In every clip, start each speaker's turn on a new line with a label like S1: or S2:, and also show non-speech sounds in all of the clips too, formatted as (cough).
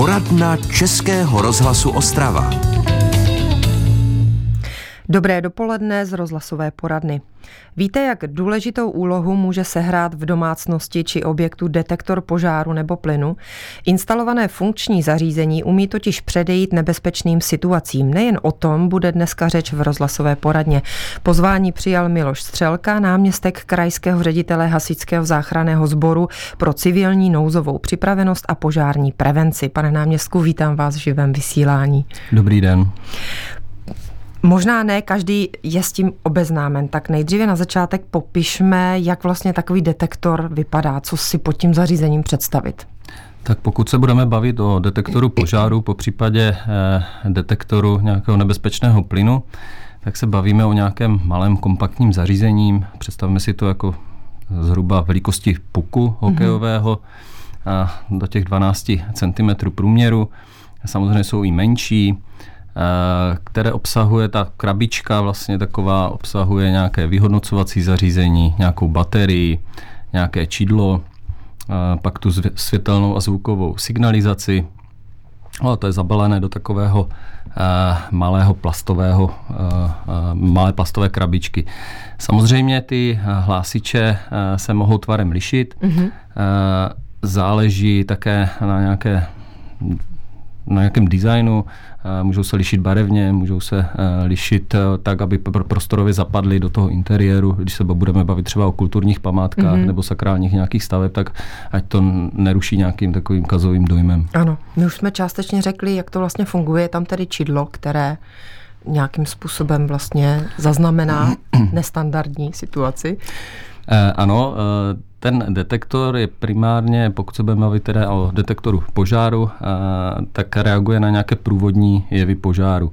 S1: Poradna Českého rozhlasu Ostrava.
S2: Dobré dopoledne z rozhlasové poradny. Víte, jak důležitou úlohu může sehrát v domácnosti či objektu detektor požáru nebo plynu? Instalované funkční zařízení umí totiž předejít nebezpečným situacím. Nejen o tom bude dneska řeč v rozhlasové poradně. Pozvání přijal Miloš Střelka, náměstek krajského ředitele Hasičského záchranného sboru pro civilní nouzovou připravenost a požární prevenci. Pane náměstku, vítám vás v živém vysílání.
S3: Dobrý den.
S2: Možná ne každý je s tím obeznámen, tak nejdříve na začátek popišme, jak vlastně takový detektor vypadá, co si pod tím zařízením představit.
S3: Tak pokud se budeme bavit o detektoru požáru, po případě eh, detektoru nějakého nebezpečného plynu, tak se bavíme o nějakém malém kompaktním zařízením. Představíme si to jako zhruba velikosti puku hokejového a do těch 12 cm průměru. Samozřejmě jsou i menší. Eh, které obsahuje ta krabička, vlastně taková obsahuje nějaké vyhodnocovací zařízení, nějakou baterii, nějaké čidlo, eh, pak tu světelnou a zvukovou signalizaci. Ale to je zabalené do takového uh, malého plastového, malé plastové krabičky. Samozřejmě ty hlásiče se mohou tvarem lišit. Mm-hmm. Záleží také na nějaké na nějakém designu, eh, můžou se lišit barevně, můžou se eh, lišit eh, tak, aby prostorově zapadly do toho interiéru. Když se budeme bavit třeba o kulturních památkách mm-hmm. nebo sakrálních nějakých staveb, tak ať to neruší nějakým takovým kazovým dojmem.
S2: Ano, my už jsme částečně řekli, jak to vlastně funguje. Je tam tedy čidlo, které nějakým způsobem vlastně zaznamená (clears throat) nestandardní situaci.
S3: Ano, ten detektor je primárně, pokud se budeme bavit teda o detektoru požáru, tak reaguje na nějaké průvodní jevy požáru.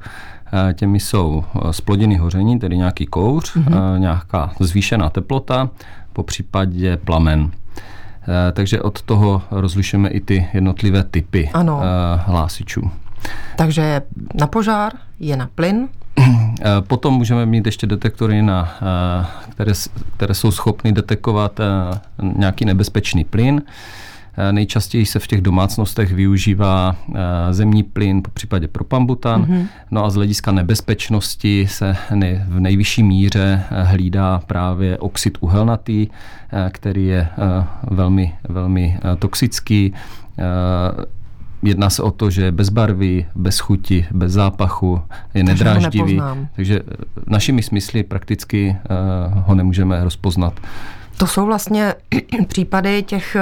S3: Těmi jsou splodiny hoření, tedy nějaký kouř, mm-hmm. nějaká zvýšená teplota, po případě plamen. Takže od toho rozlišujeme i ty jednotlivé typy ano. hlásičů.
S2: Takže na požár je na plyn,
S3: Eh, potom můžeme mít ještě detektory, na, eh, které, které jsou schopny detekovat eh, nějaký nebezpečný plyn. Nejčastěji se v těch domácnostech využívá zemní plyn, po případě propambutan. Mm-hmm. No a z hlediska nebezpečnosti se v nejvyšší míře hlídá právě oxid uhelnatý, který je velmi, velmi toxický Jedná se o to, že je bez barvy, bez chuti, bez zápachu, je nedráždivý. Takže eh, našimi smysly prakticky uh, ho nemůžeme rozpoznat.
S2: To jsou vlastně (clears throat) případy těch eh,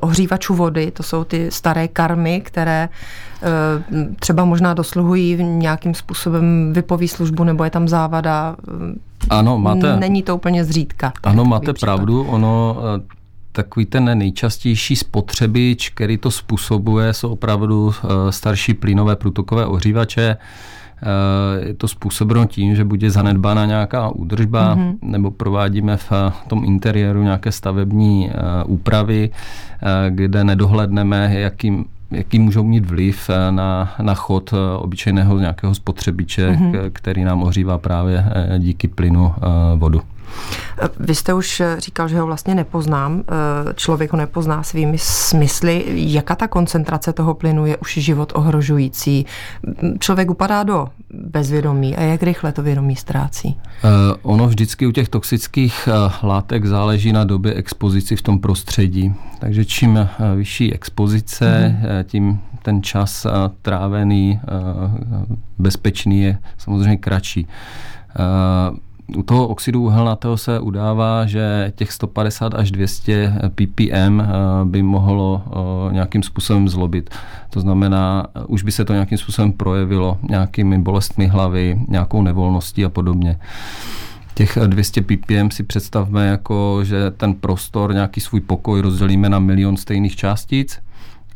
S2: ohřívačů vody, to jsou ty staré karmy, které třeba možná dosluhují nějakým způsobem vypoví službu nebo je tam závada.
S3: Ano, máte...
S2: Není to úplně zřídka.
S3: Ano, máte případ. pravdu. Ono takový ten nejčastější spotřebič, který to způsobuje, jsou opravdu eh, starší plynové průtokové ohřívače. Eh, je to způsobeno tím, že bude zanedbána nějaká údržba, mm-hmm. nebo provádíme v eh, tom interiéru nějaké stavební úpravy, kde nedohledneme, jakým jaký můžou mít vliv na, na chod obyčejného nějakého spotřebiče, mm-hmm. který nám ohřívá právě díky plynu vodu.
S2: Vy jste už říkal, že ho vlastně nepoznám. Člověk ho nepozná svými smysly. Jaká ta koncentrace toho plynu je už život ohrožující? Člověk upadá do bezvědomí a jak rychle to vědomí ztrácí?
S3: Ono vždycky u těch toxických látek záleží na době expozici v tom prostředí. Takže čím vyšší expozice, mm-hmm. tím ten čas trávený bezpečný je samozřejmě kratší. U toho oxidu uhelnatého se udává, že těch 150 až 200 ppm eh, by mohlo eh, nějakým způsobem zlobit. To znamená, eh, už by se to nějakým způsobem projevilo nějakými bolestmi hlavy, nějakou nevolností a podobně. Těch 200 ppm si představme jako, že ten prostor, nějaký svůj pokoj rozdělíme na milion stejných částic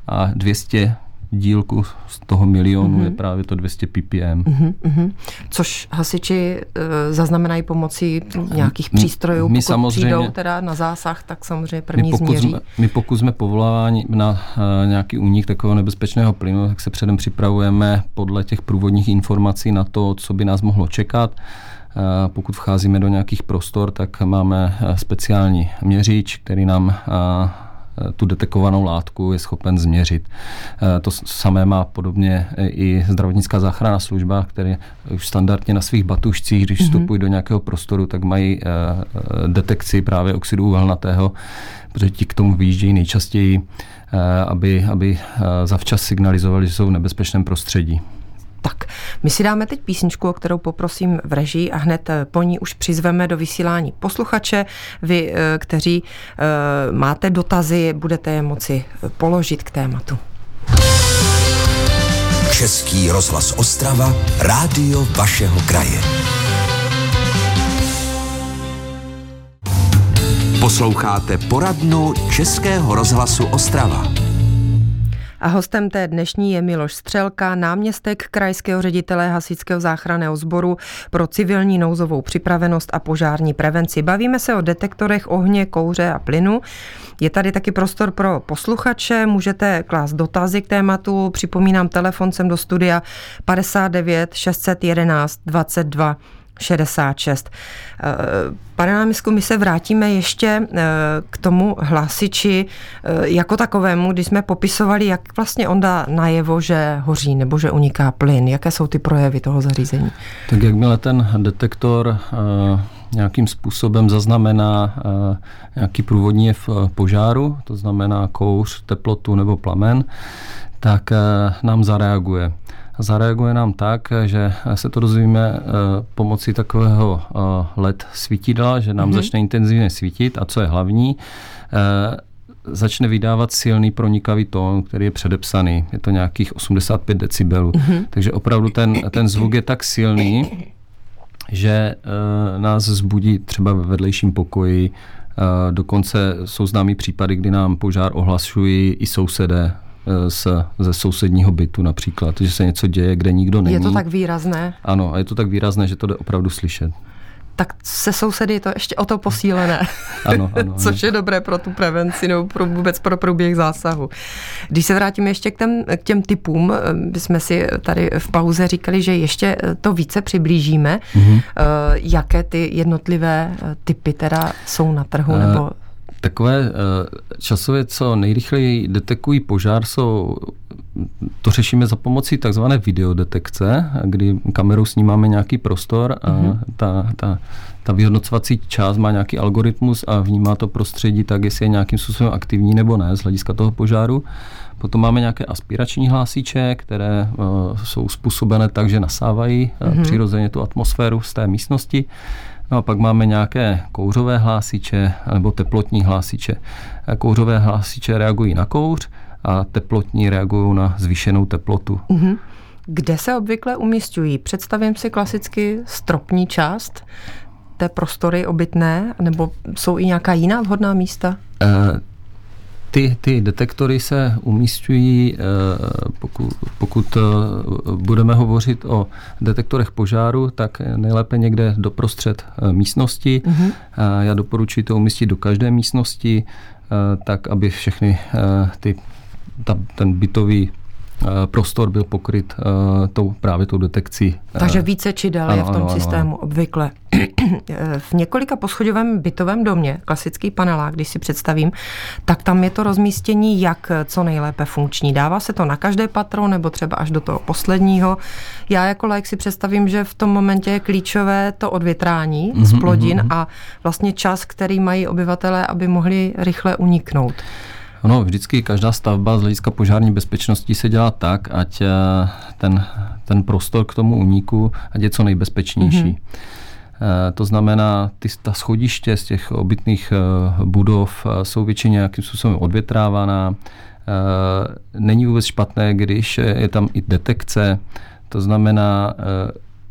S3: a 200 dílku z toho milionu mm-hmm. je právě to 200 ppm. Mm-hmm.
S2: Což hasiči e, zaznamenají pomocí nějakých přístrojů, my pokud samozřejmě, přijdou teda na zásah, tak samozřejmě první my pokud změří.
S3: Jsme, my pokud jsme povoláváni na e, nějaký únik takového nebezpečného plynu, tak se předem připravujeme podle těch průvodních informací na to, co by nás mohlo čekat. E, pokud vcházíme do nějakých prostor, tak máme speciální měřič, který nám tu detekovanou látku je schopen změřit. To samé má podobně i zdravotnická záchranná služba, které už standardně na svých batušcích, když mhm. vstupují do nějakého prostoru, tak mají detekci právě oxidu uhelnatého, protože ti k tomu vyjíždějí nejčastěji, aby, aby zavčas signalizovali, že jsou v nebezpečném prostředí.
S2: Tak, my si dáme teď písničku, o kterou poprosím v režii a hned eh, po ní už přizveme do vysílání posluchače. Vy, eh, kteří eh, máte dotazy, budete je moci položit k tématu.
S1: Český rozhlas Ostrava, rádio vašeho kraje. Posloucháte poradnu Českého rozhlasu Ostrava.
S2: A hostem té dnešní je Miloš Střelka, náměstek krajského ředitele Hasičského záchranného sboru pro civilní nouzovou připravenost a požární prevenci. Bavíme se o detektorech ohně, kouře a plynu. Je tady taky prostor pro posluchače, můžete klást dotazy k tématu. Připomínám telefon sem do studia 59 611 22 66. Eh, pane náměstku, my se vrátíme ještě eh, k tomu hlásiči eh, jako takovému, když jsme popisovali, jak vlastně on dá najevo, že hoří nebo že uniká plyn. Jaké jsou ty projevy toho zařízení?
S3: Tak jakmile ten detektor nějakým způsobem zaznamená nějaký průvodní jev požáru, to znamená kouř, teplotu nebo plamen, tak nám zareaguje zareaguje nám tak, že se to dozvíme eh, pomocí takového eh, LED svítidla, že nám mm-hmm. začne intenzivně svítit a co je hlavní, eh, začne vydávat silný pronikavý tón, který je předepsaný. Je to nějakých 85 decibelů. Mm-hmm. Takže opravdu ten, ten zvuk je tak silný, že uh, nás zbudí třeba ve vedlejším pokoji. Uh, dokonce jsou známý případy, kdy nám požár ohlašují i sousedé z, ze sousedního bytu například, že se něco děje, kde nikdo není.
S2: Je to tak výrazné?
S3: Ano, a je to tak výrazné, že to jde opravdu slyšet.
S2: Tak se sousedy je to ještě o to posílené. (laughs)
S3: ano, (laughs) ano,
S2: Což je dobré pro tu prevenci nebo pro, vůbec pro průběh zásahu. Když se vrátíme ještě k, těm, k těm typům, eh, jsme si tady v pauze říkali, že ještě to více přiblížíme. Mm-hmm. Jaké ty jednotlivé eh, typy teda jsou na trhu? Nebo
S3: Takové eh, časově, co nejrychleji detekují požár, jsou, to řešíme za pomocí takzvané videodetekce, kdy kamerou snímáme nějaký prostor a mm-hmm. ta, ta, ta vyhodnocovací část má nějaký algoritmus a vnímá to prostředí tak, jestli je nějakým způsobem aktivní nebo ne z hlediska toho požáru. Potom máme nějaké aspirační hlásiče, které uh, jsou způsobené tak, že nasávají mm-hmm. přirozeně tu atmosféru z té místnosti. No a pak máme nějaké kouřové hlásiče nebo teplotní hlásiče. Kouřové hlásiče reagují na kouř a teplotní reagují na zvýšenou teplotu. Mm-hmm.
S2: Kde se obvykle umístují? Představím si klasicky stropní část té prostory obytné, nebo jsou i nějaká jiná vhodná místa? E,
S3: ty, ty detektory se umístují, eh, pokud, pokud eh, budeme hovořit o detektorech požáru, tak nejlépe někde doprostřed eh, místnosti. Mm-hmm. Já doporučuji to umístit do každé místnosti, tak aby všechny ty, ta, ten bytový prostor byl pokryt uh, tou, právě tou detekcí.
S2: Takže více čidel ano, je v tom ano, systému ano. obvykle. (clears throat) v několika poschodovém bytovém domě, klasický panelák, když si představím, tak tam je to rozmístění jak co nejlépe funkční. Dává se to na každé patro nebo třeba až do toho posledního. Já jako like si představím, že v tom momentě je klíčové to odvětrání mm-hmm, z plodin mm-hmm. a vlastně čas, který mají obyvatelé, aby mohli rychle uniknout.
S3: Ono vždycky každá stavba z hlediska požární bezpečnosti se dělá tak, ať eh, ten, ten prostor k tomu úniku ať je co nejbezpečnější. Mm-hmm. To znamená, ty, ta schodiště z těch obytných eh, budov jsou většině nějakým způsobem odvětrávaná. Není vůbec špatné, když je tam i detekce. To znamená,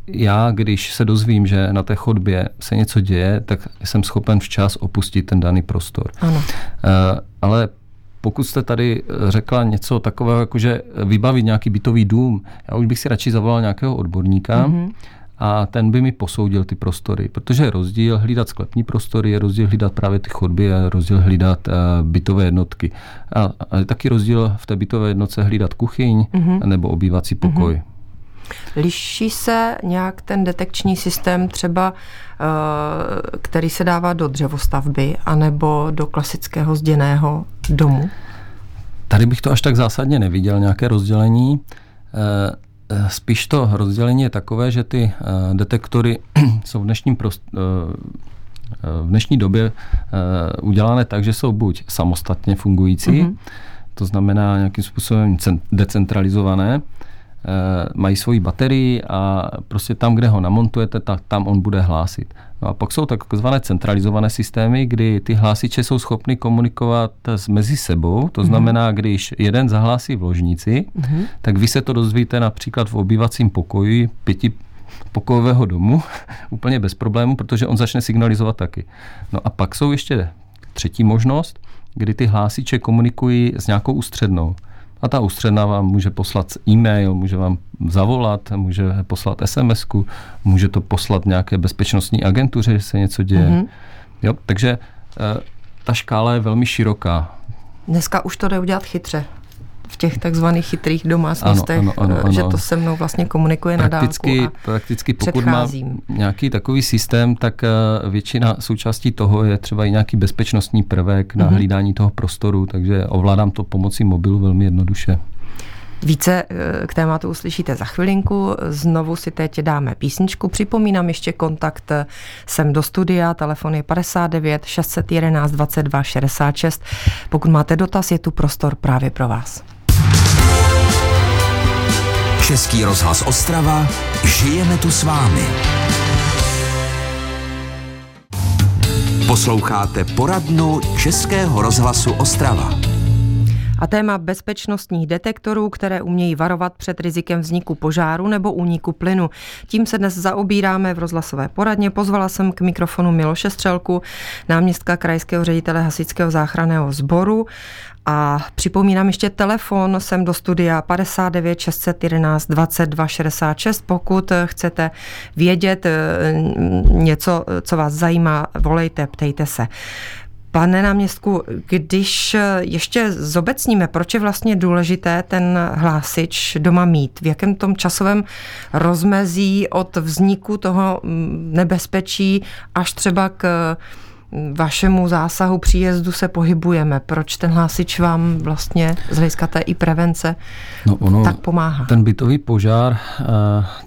S3: já, když se dozvím, že na té chodbě se něco děje, tak jsem schopen včas opustit ten daný prostor. Ano. Ale pokud jste tady eh, řekla něco takového, jako že vybavit nějaký bytový dům, já už bych si radši zavolal nějakého odborníka, mm-hmm a ten by mi posoudil ty prostory, protože je rozdíl hlídat sklepní prostory, je rozdíl hlídat právě ty chodby, je rozdíl hlídat uh, bytové jednotky. A, a je taky rozdíl v té bytové jednotce hlídat kuchyň mm-hmm. nebo obývací pokoj. Mm-hmm.
S2: Liší se nějak ten detekční systém třeba, eh, který se dává do dřevostavby, anebo do klasického zděného domu?
S3: Tady bych to až tak zásadně neviděl, nějaké rozdělení. Eh, eh, spíš to rozdělení je takové, že ty detektory (clears throat) jsou v dnešním prost, v dnešní době udělané tak, že jsou buď samostatně fungující, mm-hmm. to znamená nějakým způsobem decentralizované, mají svoji baterii a prostě tam, kde ho namontujete, tak tam on bude hlásit. No a pak jsou takzvané centralizované systémy, kdy ty hlásiče jsou schopny komunikovat mezi sebou, to mhm. znamená, když jeden zahlásí v ložnici, mm-hmm. tak vy se to dozvíte například v obývacím pokoji pěti pokojového domu (laughs) úplně bez problému, protože on začne signalizovat taky. No a pak jsou ještě třetí možnost, kdy ty hlásiče komunikují s nějakou ústřednou. A ta ústředna vám může poslat e-mail, může vám zavolat, může poslat sms může to poslat nějaké bezpečnostní agentuře, že se něco děje. Mm-hmm. Jo, takže e, ta škála je velmi široká.
S2: Dneska už to jde udělat chytře v těch takzvaných chytrých domácnostech, ano, ano, ano, ano. že to se mnou vlastně komunikuje prakticky, na dálku a
S3: Prakticky pokud mám nějaký takový systém, tak eh, většina součástí toho je třeba i nějaký bezpečnostní prvek na mm-hmm. hlídání toho prostoru, takže ovládám to pomocí mobilu velmi jednoduše.
S2: Více eh, k tématu uslyšíte za chvilinku. Znovu si teď dáme písničku. Připomínám ještě kontakt eh, sem do studia. Telefon je 59 611 22 66. Pokud máte dotaz, je tu prostor právě pro vás.
S1: Český rozhlas Ostrava, žijeme tu s vámi. Posloucháte poradnu Českého rozhlasu Ostrava.
S2: A téma bezpečnostních detektorů, které umějí varovat před rizikem vzniku požáru nebo úniku plynu. Tím se dnes zaobíráme v rozhlasové poradně. Pozvala jsem k mikrofonu Miloše Střelku, náměstka krajského ředitele hasičského záchranného sboru a připomínám ještě telefon sem do studia 59 611 22 66. Pokud chcete vědět eh, něco, co vás zajímá, volejte, ptejte se. Pane náměstku, když ještě zobecníme, proč je vlastně důležité ten hlásič doma mít? V jakém tom časovém rozmezí od vzniku toho nebezpečí až třeba k vašemu zásahu příjezdu se pohybujeme? Proč ten hlásič vám vlastně z hlediska té i prevence no ono, tak pomáhá?
S3: Ten bytový požár uh,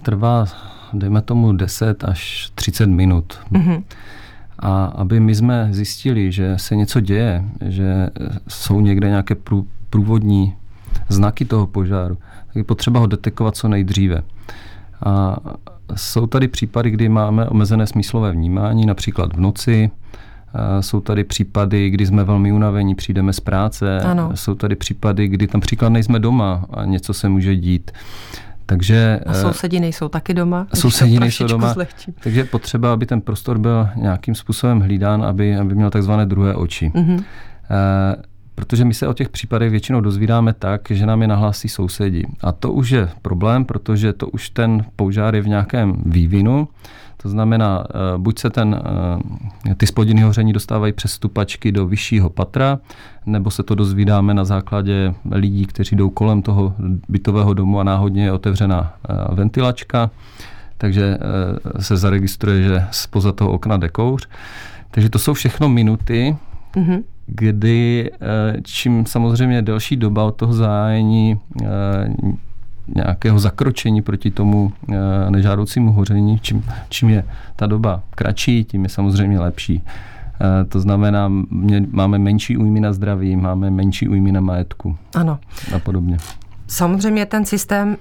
S3: trvá, dejme tomu, 10 až 30 minut. Mm-hmm. A aby my jsme zjistili, že se něco děje, že jsou někde nějaké průvodní znaky toho požáru, tak je potřeba ho detekovat co nejdříve. A jsou tady případy, kdy máme omezené smyslové vnímání, například v noci, jsou tady případy, kdy jsme velmi unavení, přijdeme z práce. Ano. Jsou tady případy, kdy tam příklad nejsme doma a něco se může dít. Takže,
S2: a sousedi nejsou taky doma?
S3: Sousedi nejsou doma, zlehčí. takže potřeba, aby ten prostor byl nějakým způsobem hlídán, aby, aby měl takzvané druhé oči. Mm-hmm. E, protože my se o těch případech většinou dozvídáme tak, že nám je nahlásí sousedi. A to už je problém, protože to už ten požár je v nějakém vývinu. To znamená, eh, buď se ten, eh, ty spodiny hoření dostávají přes stupačky do vyššího patra, nebo se to dozvídáme na základě lidí, kteří jdou kolem toho bytového domu a náhodně je otevřená eh, ventilačka, takže se zaregistruje, že spoza toho okna jde kouř. Takže to jsou všechno minuty, mm-hmm. kdy čím samozřejmě delší doba od toho zájení nějakého zakročení proti tomu eh, nežádoucímu hoření. Čím, čím je ta doba kratší, tím je samozřejmě lepší. Eh, to znamená, mě, máme menší újmy na zdraví, máme menší újmy na majetku.
S2: Ano.
S3: A podobně.
S2: Samozřejmě ten systém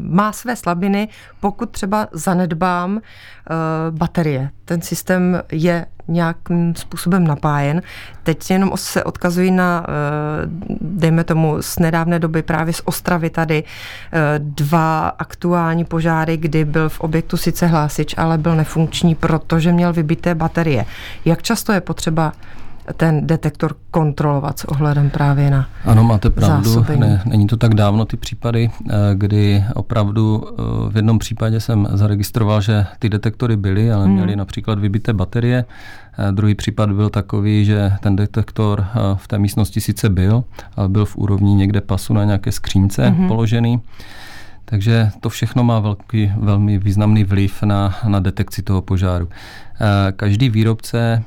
S2: má své slabiny, pokud třeba zanedbám eh, baterie. Ten systém je nějakým způsobem napájen. Teď jenom se odkazují na, eh, dejme tomu, z nedávné doby právě z Ostravy tady dva aktuální požáry, kdy byl v objektu sice hlásič, ale byl nefunkční, protože měl vybité baterie. Jak často je potřeba ten detektor kontrolovat s ohledem právě na
S3: Ano, máte pravdu. Ne, není to tak dávno ty případy, eh, kdy opravdu eh, v jednom případě jsem zaregistroval, že ty detektory byly, ale hmm. měly například vybité baterie. Eh, druhý případ byl takový, že ten detektor v té místnosti sice byl, ale byl v úrovni někde pasu na nějaké skřínce hmm. položený. Takže to všechno má velký, velmi významný vliv na, na detekci toho požáru. Každý výrobce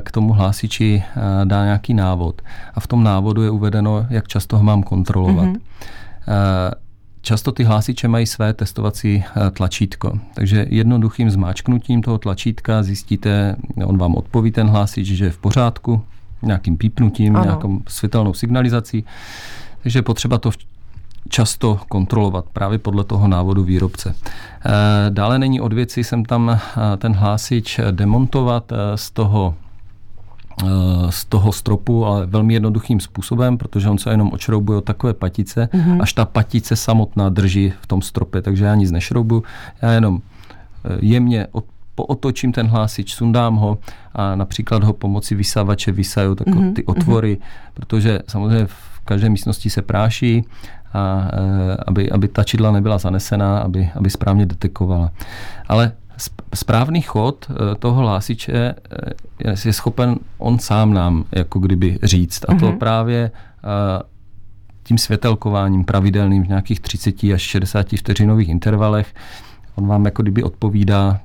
S3: k tomu hlásiči dá nějaký návod a v tom návodu je uvedeno, jak často ho mám kontrolovat. Mm-hmm. Často ty hlásiče mají své testovací eh, tlačítko, takže jednoduchým zmáčknutím toho tlačítka zjistíte, on vám odpoví ten hlásič, že je v pořádku, nějakým pípnutím, ano. nějakou světelnou signalizací. Takže je potřeba to často kontrolovat právě podle toho návodu výrobce. Eh, dále není od věci sem tam eh, ten hlásič demontovat z toho Eh, z toho stropu, ale velmi jednoduchým způsobem, protože on se jenom očroubuje od takové patice, mm-hmm. až ta patice samotná drží v tom stropě, takže já nic nešroubu, já jenom eh, jemně od, pootočím ten hlásič, sundám ho a například ho pomocí vysávače vysaju tak mm-hmm. ty otvory, mm-hmm. protože samozřejmě v každé místnosti se práší a eh, aby, aby ta čidla nebyla zanesená, aby, aby správně detekovala. Ale správný chod eh, toho hlásiče eh, je schopen on sám nám jako kdyby říct. A to mm-hmm. právě tím světelkováním pravidelným v nějakých 30 až 60 vteřinových intervalech. On vám jako kdyby odpovídá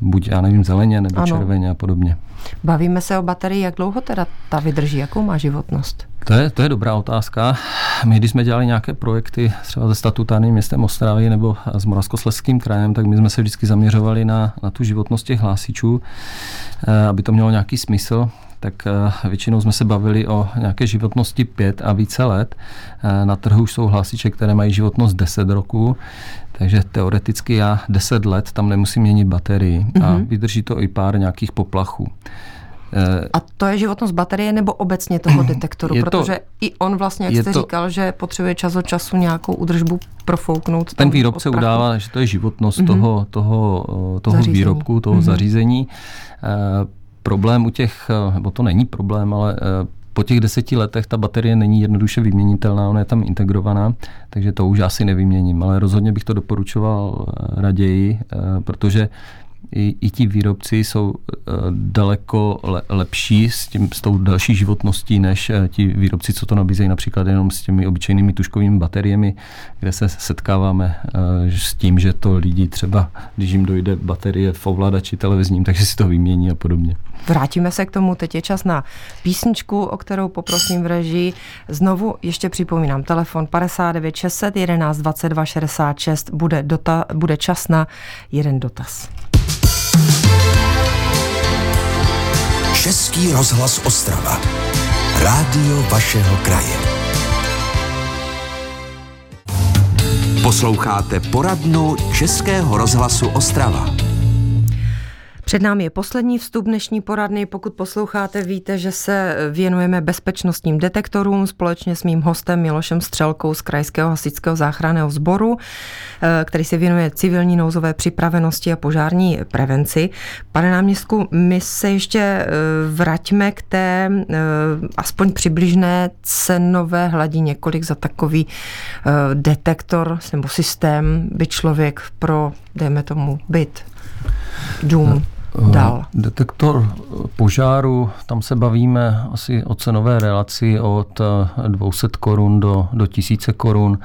S3: buď, já nevím, zeleně nebo ano. červeně a podobně.
S2: Bavíme se o baterii, jak dlouho teda ta vydrží, jakou má životnost?
S3: To je, to je dobrá otázka. My, když jsme dělali nějaké projekty třeba se statutárním městem Ostravy nebo s Moravskoslezským krajem, tak my jsme se vždycky zaměřovali na, na tu životnost těch hlásičů, eh, aby to mělo nějaký smysl tak eh, většinou jsme se bavili o nějaké životnosti 5 a více let. Eh, na trhu už jsou hlásiče, které mají životnost 10 roků, takže teoreticky já 10 let tam nemusím měnit baterii mm-hmm. a mhm. vydrží to i pár nějakých poplachů.
S2: A to je životnost baterie nebo obecně toho (clears throat) (clears throat) detektoru? Je protože to, i on vlastně, jak jste to, říkal, že potřebuje čas od času nějakou údržbu profouknout.
S3: Ten výrobce udává, že to je životnost mm-hmm. toho, toho, toho výrobku, toho mm-hmm. zařízení. E, problém u těch, nebo to není problém, ale po těch deseti letech ta baterie není jednoduše vyměnitelná, ona je tam integrovaná, takže to už asi nevyměním, ale rozhodně bych to doporučoval raději, protože i, i ti výrobci jsou eh, daleko le, lepší s, tím, s tou další životností, než eh, ti výrobci, co to nabízejí například jenom s těmi obyčejnými tuškovými bateriemi, kde se setkáváme eh, s tím, že to lidi třeba, když jim dojde baterie v ovladači televizním, (laughs) takže si to vymění a podobně.
S2: Vrátíme se k tomu, teď je čas na písničku, o kterou poprosím v režii. Znovu ještě připomínám, telefon 59 611 22 66, bude, dota, bude čas na jeden dotaz.
S1: Český rozhlas Ostrava. Rádio vašeho kraje. Posloucháte poradnu Českého rozhlasu Ostrava.
S2: Před námi je poslední vstup dnešní poradny. Pokud posloucháte, víte, že se věnujeme bezpečnostním detektorům společně s mým hostem Milošem Střelkou z Krajského hasičského záchranného sboru, eh, který se věnuje civilní nouzové připravenosti a požární prevenci. Pane náměstku, my se ještě eh, vraťme k té eh, aspoň přibližné cenové hladině. Kolik za takový detektor nebo systém by člověk pro, dejme tomu, byt, dům
S3: Eh, dál? Detektor požáru, tam se bavíme asi o cenové relaci od 200 eh, korun do, do 1000 korun.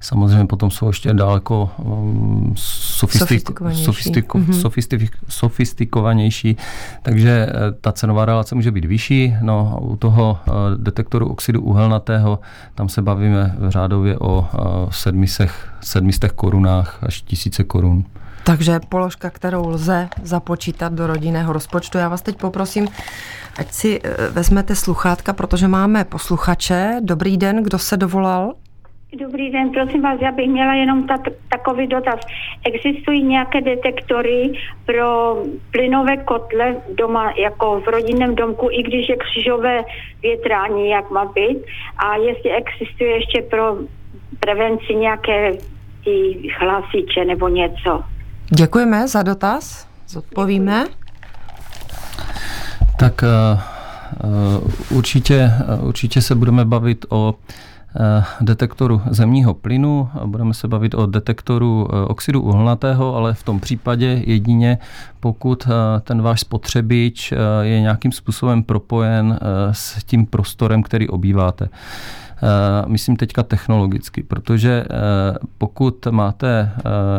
S3: Samozřejmě potom jsou ještě daleko um, sofistik, mm-hmm. sofistik, sofistikovanější, takže eh, ta cenová relace může být vyšší. No, u toho detektoru oxidu uhelnatého tam se bavíme v řádově o 700, 700 korunách až 1000 korun.
S2: Takže položka, kterou lze započítat do rodinného rozpočtu. Já vás teď poprosím, ať si eh, vezmete sluchátka, protože máme posluchače. Dobrý den, kdo se dovolal?
S4: Dobrý den, prosím vás, já bych měla jenom ta, takový dotaz. Existují nějaké detektory pro plynové kotle doma, jako v rodinném domku, i když je křižové větrání, jak má být? A jestli existuje ještě pro prevenci nějaké ty nebo něco?
S2: Děkujeme za dotaz, zodpovíme.
S3: Tak uh, určitě, určitě se budeme bavit o detektoru zemního plynu, budeme se bavit o detektoru oxidu uhelnatého, ale v tom případě jedině, pokud ten váš spotřebič je nějakým způsobem propojen s tím prostorem, který obýváte. Myslím teďka technologicky, protože pokud máte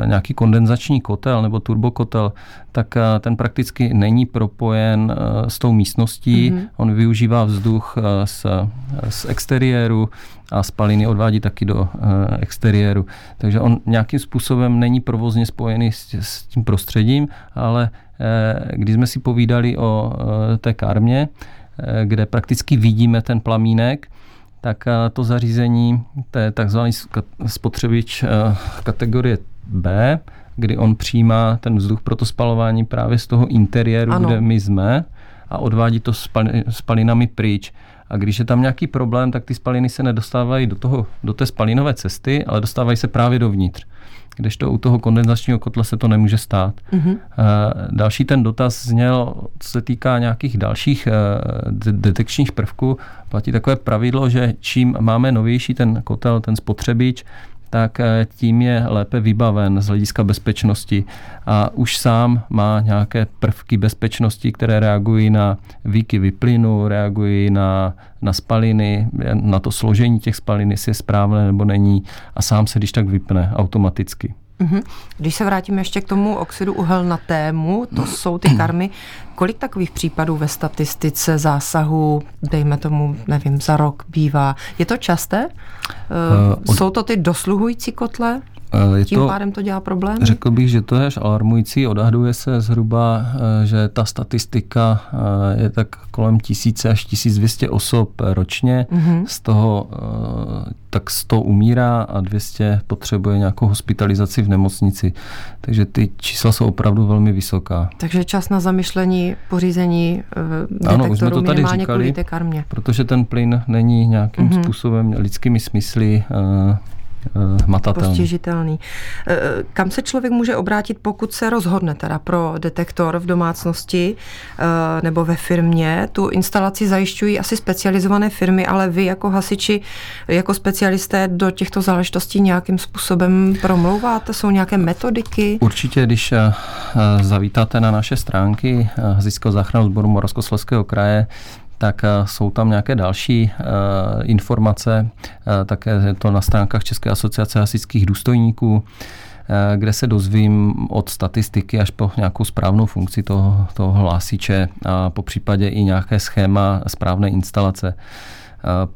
S3: nějaký kondenzační kotel nebo turbokotel, tak ten prakticky není propojen s tou místností. Mm-hmm. On využívá vzduch z, z exteriéru a spaliny odvádí taky do exteriéru. Takže on nějakým způsobem není provozně spojený s, s tím prostředím, ale když jsme si povídali o té karmě, kde prakticky vidíme ten plamínek, tak eh, to zařízení, to je takzvaný spotřebič eh, kategorie B, kdy on přijímá ten vzduch pro to spalování právě z toho interiéru, ano. kde my jsme a odvádí to spalinami pryč. A když je tam nějaký problém, tak ty spaliny se nedostávají do, toho, do té spalinové cesty, ale dostávají se právě dovnitř kdežto u toho kondenzačního kotle se to nemůže stát. Mm-hmm. Další ten dotaz zněl, co se týká nějakých dalších eh, detekčních prvků, platí takové pravidlo, že čím máme novější ten kotel, ten spotřebič, tak eh, tím je lépe vybaven z hlediska bezpečnosti. A už sám má nějaké prvky bezpečnosti, které reagují na výkyvy plynu, reagují na, na spaliny, na to složení těch spalin, jestli je správné nebo není. A sám se když tak vypne automaticky.
S2: Mhm. Když se vrátíme ještě k tomu oxidu uhelnatému, to jsou ty karmy, kolik takových případů ve statistice zásahu, dejme tomu, nevím, za rok bývá? Je to časté? Uh, jsou to ty dosluhující kotle? Eh, je Tím to, pádem to dělá problém?
S3: Řekl bych, že to je až alarmující. Odhaduje se zhruba, eh, že ta statistika eh, je tak kolem 1000 až 1200 osob ročně. Mm-hmm. Z toho tak 100 umírá a 200 potřebuje nějakou hospitalizaci v nemocnici. Takže ty čísla jsou opravdu velmi vysoká.
S2: Takže čas na zamyšlení pořízení detektoru ano, už jsme to tady říkali,
S3: protože ten plyn není nějakým mm-hmm. způsobem lidskými smysly hmatatelný.
S2: Postižitelný. Eh, kam se člověk může obrátit, pokud se rozhodne teda pro detektor v domácnosti eh, nebo ve firmě? Tu instalaci zajišťují asi specializované firmy, ale vy jako hasiči, jako specialisté do těchto záležitostí nějakým způsobem promlouváte? Jsou nějaké metodiky?
S3: Určitě, když zavítáte na naše stránky Hasičského záchranného sboru Moravskoslezského kraje, tak eh, jsou tam nějaké další uh, informace, uh, také je to na stránkách České asociace hasičských důstojníků, kde se dozvím od statistiky až po nějakou správnou funkci toho, toho hlásiče a po případě i nějaké schéma správné instalace.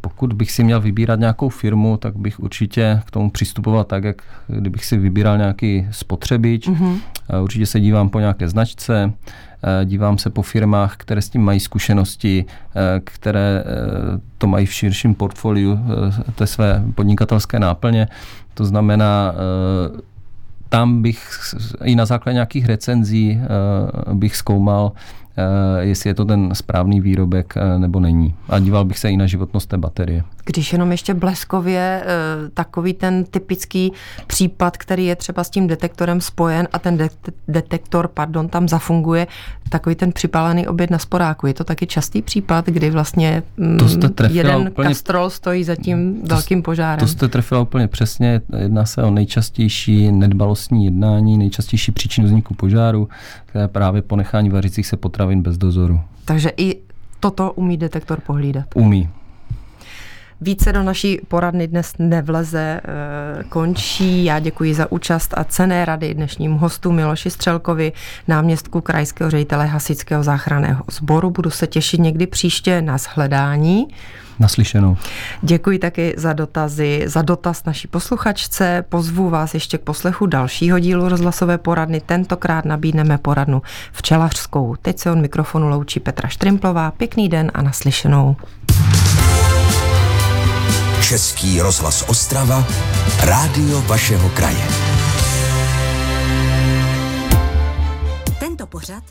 S3: Pokud bych si měl vybírat nějakou firmu, tak bych určitě k tomu přistupoval tak, jak kdybych si vybíral nějaký spotřebič. Mm-hmm. Určitě se dívám po nějaké značce, dívám se po firmách, které s tím mají zkušenosti, které to mají v širším portfoliu té své podnikatelské náplně. To znamená, tam bych i na základě nějakých recenzí bych zkoumal, Eh, jestli je to ten správný výrobek eh, nebo není. A díval bych se i na životnost té baterie.
S2: Když jenom ještě bleskově eh, takový ten typický případ, který je třeba s tím detektorem spojen a ten de- detektor, pardon, tam zafunguje, takový ten připálený oběd na sporáku. Je to taky častý případ, kdy vlastně mm, to jste jeden úplně, kastrol stojí za tím to, velkým požárem.
S3: To jste trefila úplně přesně. Jedná se o nejčastější nedbalostní jednání, nejčastější příčinu vzniku požáru, které právě ponechání vařících se potravin bez dozoru.
S2: Takže i toto umí detektor pohlídat?
S3: Umí.
S2: Více do naší poradny dnes nevleze, eh, končí. Já děkuji za účast a cené rady dnešním hostu Miloši Střelkovi, náměstku krajského ředitele Hasičského záchranného sboru. Budu se těšit někdy příště na shledání.
S3: Naslyšenou.
S2: Děkuji taky za dotazy, za dotaz naší posluchačce. Pozvu vás ještě k poslechu dalšího dílu rozhlasové poradny. Tentokrát nabídneme poradnu včelařskou. Teď se od mikrofonu loučí Petra Štrimplová. Pěkný den a naslyšenou.
S1: Český rozhlas Ostrava, rádio vašeho kraje. Tento pořad